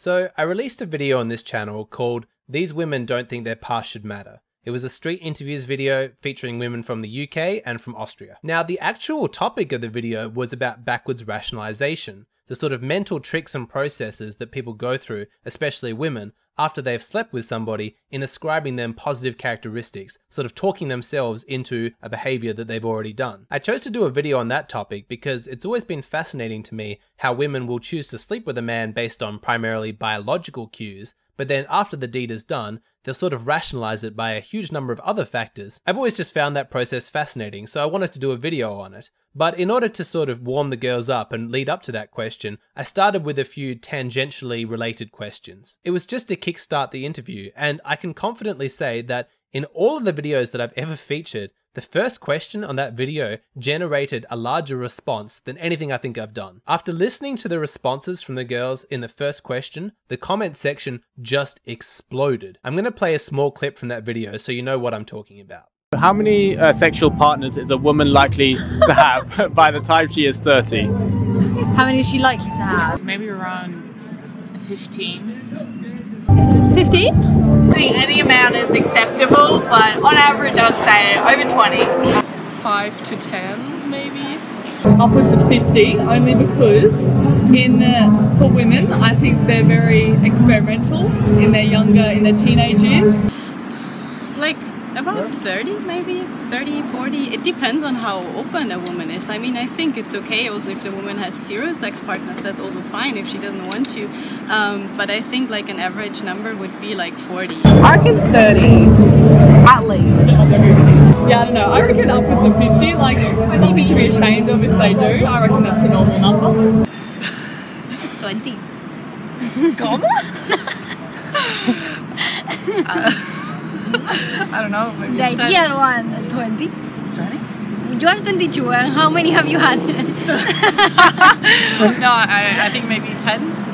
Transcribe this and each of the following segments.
So, I released a video on this channel called These Women Don't Think Their Past Should Matter. It was a street interviews video featuring women from the UK and from Austria. Now, the actual topic of the video was about backwards rationalization, the sort of mental tricks and processes that people go through, especially women, after they've slept with somebody in ascribing them positive characteristics, sort of talking themselves into a behavior that they've already done. I chose to do a video on that topic because it's always been fascinating to me how women will choose to sleep with a man based on primarily biological cues, but then after the deed is done, they'll sort of rationalize it by a huge number of other factors. I've always just found that process fascinating, so I wanted to do a video on it. But in order to sort of warm the girls up and lead up to that question, I started with a few tangentially related questions. It was just to kickstart the interview, and I can confidently say that in all of the videos that I've ever featured, the first question on that video generated a larger response than anything I think I've done. After listening to the responses from the girls in the first question, the comment section just exploded. I'm going to play a small clip from that video so you know what I'm talking about. How many uh, sexual partners is a woman likely to have by the time she is 30? How many is she likely to have? Maybe around 15. 15? I think any amount is acceptable, but on average I'd say over 20. 5 to 10, maybe. upwards of 50 only because in uh, for women I think they're very experimental in their younger in their teenage years like about 30 maybe? 30 40 it depends on how open a woman is. I mean i think it's okay also if the woman has zero sex partners that's also fine if she doesn't want to. Um, but i think like an average number would be like 40 I reckon 30 at least. yeah I don't know I reckon upwards of 50 like nothing to be ashamed of if they do. I reckon that's a normal number. 20. ¿Cómo? I don't know, maybe The ideal one, 20. 20? You are 22, and how many have you had? No, I, I think maybe 10.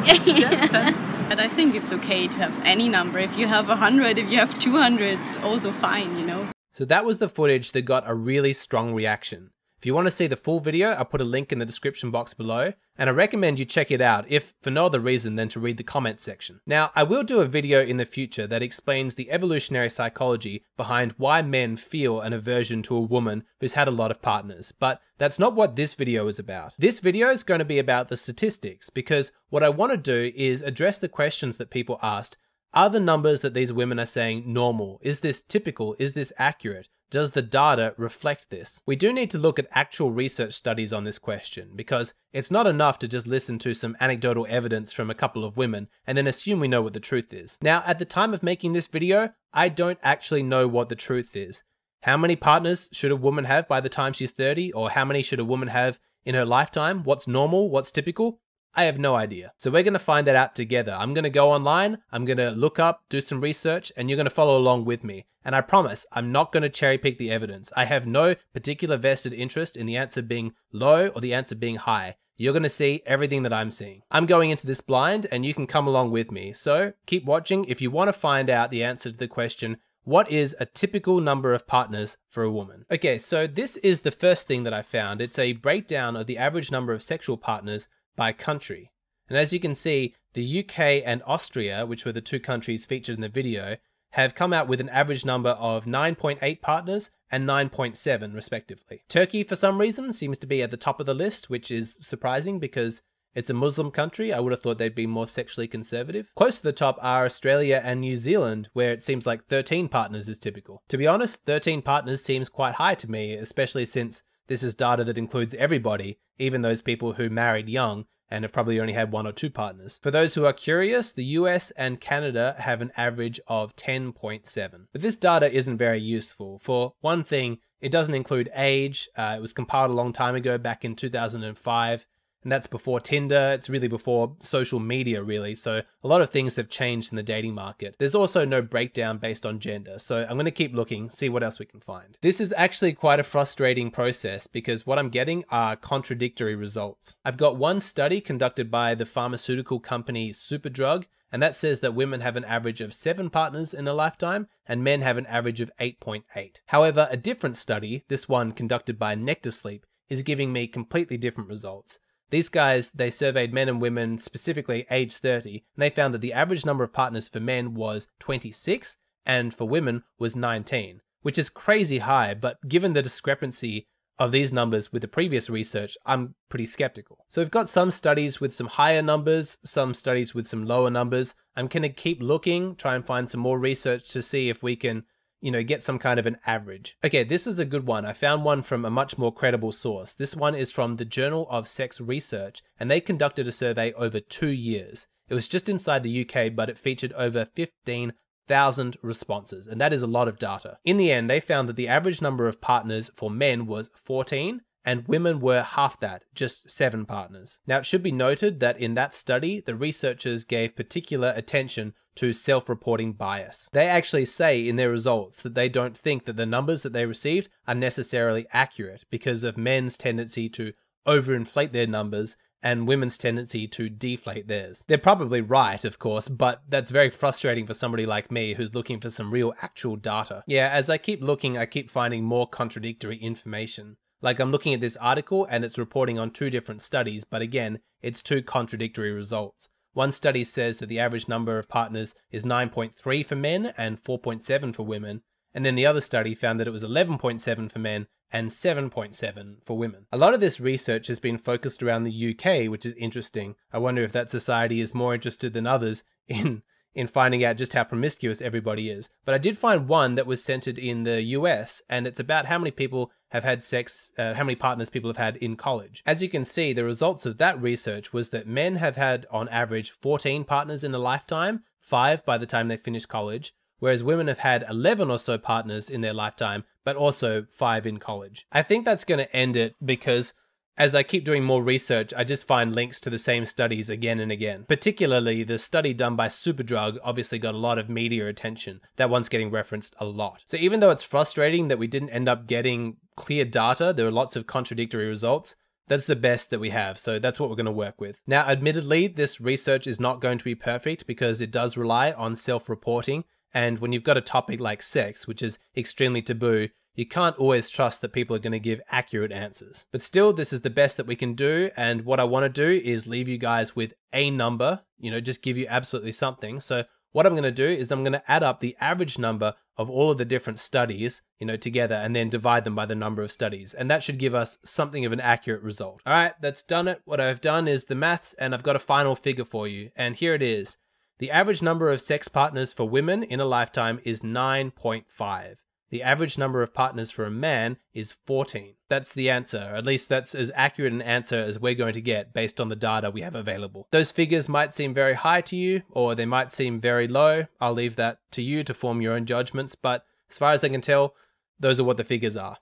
Yeah, 10. but i think it's okay to have any number if you have 100 if you have 200 it's also fine you know So that was the footage that got a really strong reaction. If you want to see the full video, I'll put a link in the description box below, and I recommend you check it out if for no other reason than to read the comment section. Now, I will do a video in the future that explains the evolutionary psychology behind why men feel an aversion to a woman who's had a lot of partners, but that's not what this video is about. This video is going to be about the statistics, because what I want to do is address the questions that people asked are the numbers that these women are saying normal? Is this typical? Is this accurate? Does the data reflect this? We do need to look at actual research studies on this question because it's not enough to just listen to some anecdotal evidence from a couple of women and then assume we know what the truth is. Now, at the time of making this video, I don't actually know what the truth is. How many partners should a woman have by the time she's 30 or how many should a woman have in her lifetime? What's normal? What's typical? I have no idea. So we're going to find that out together. I'm going to go online, I'm going to look up, do some research, and you're going to follow along with me. And I promise, I'm not going to cherry pick the evidence. I have no particular vested interest in the answer being low or the answer being high. You're going to see everything that I'm seeing. I'm going into this blind, and you can come along with me. So keep watching if you want to find out the answer to the question what is a typical number of partners for a woman? Okay, so this is the first thing that I found. It's a breakdown of the average number of sexual partners by country. And as you can see, the UK and Austria, which were the two countries featured in the video, have come out with an average number of 9.8 partners and 9.7 respectively. Turkey, for some reason, seems to be at the top of the list, which is surprising because it's a Muslim country. I would have thought they'd be more sexually conservative. Close to the top are Australia and New Zealand, where it seems like 13 partners is typical. To be honest, 13 partners seems quite high to me, especially since this is data that includes everybody, even those people who married young and have probably only had one or two partners. For those who are curious, the US and Canada have an average of 10.7. But this data isn't very useful. For one thing, it doesn't include age. Uh, it was compiled a long time ago, back in 2005 and that's before Tinder. It's really before social media, really. So a lot of things have changed in the dating market. There's also no breakdown based on gender. So I'm going to keep looking, see what else we can find. This is actually quite a frustrating process because what I'm getting are contradictory results. I've got one study conducted by the pharmaceutical company Superdrug. And that says that women have an average of seven partners in a lifetime and men have an average of 8.8. However, a different study, this one conducted by Nectar Sleep, is giving me completely different results. These guys, they surveyed men and women specifically age 30, and they found that the average number of partners for men was 26 and for women was 19, which is crazy high, but given the discrepancy of these numbers with the previous research, I'm pretty skeptical. So we've got some studies with some higher numbers, some studies with some lower numbers. I'm going to keep looking, try and find some more research to see if we can, you know, get some kind of an average. Okay, this is a good one. I found one from a much more credible source. This one is from the Journal of Sex Research, and they conducted a survey over two years. It was just inside the UK, but it featured over 15 thousand responses, and that is a lot of data. In the end, they found that the average number of partners for men was 14 and women were half that, just seven partners. Now, it should be noted that in that study, the researchers gave particular attention to self reporting bias. They actually say in their results that they don't think that the numbers that they received are necessarily accurate because of men's tendency to overinflate their numbers and women's tendency to deflate theirs. They're probably right, of course, but that's very frustrating for somebody like me who's looking for some real actual data. Yeah, as I keep looking, I keep finding more contradictory information. Like I'm looking at this article and it's reporting on two different studies, but again, it's two contradictory results. One study says that the average number of partners is 9.3 for men and 4.7 for women, and then the other study found that it was 11.7 for men and 7.7 for women. A lot of this research has been focused around the UK, which is interesting. I wonder if that society is more interested than others in in finding out just how promiscuous everybody is. But I did find one that was centered in the US, and it's about how many people have had sex, uh, how many partners people have had in college. As you can see, the results of that research was that men have had on average 14 partners in a lifetime, five by the time they finish college, whereas women have had 11 or so partners in their lifetime, but also five in college. I think that's going to end it because as I keep doing more research, I just find links to the same studies again and again. Particularly, the study done by Superdrug obviously got a lot of media attention. That one's getting referenced a lot. So even though it's frustrating that we didn't end up getting clear data, there are lots of contradictory results, that's the best that we have, so that's what we're going to work with. Now, admittedly, this research is not going to be perfect because it does rely on self reporting and when you've got a topic like sex, which is extremely taboo, you can't always trust that people are going to give accurate answers. But still, this is the best that we can do. And what I want to do is leave you guys with a number, you know, just give you absolutely something. So what I'm going to do is I'm going to add up the average number of all of the different studies, you know, together and then divide them by the number of studies. And that should give us something of an accurate result. All right, that's done it. What I've done is the maths and I've got a final figure for you. And here it is. The average number of sex partners for women in a lifetime is 9.5. The average number of partners for a man is 14. That's the answer. At least that's as accurate an answer as we're going to get based on the data we have available. Those figures might seem very high to you, or they might seem very low. I'll leave that to you to form your own judgments, but as far as I can tell, those are what the figures are.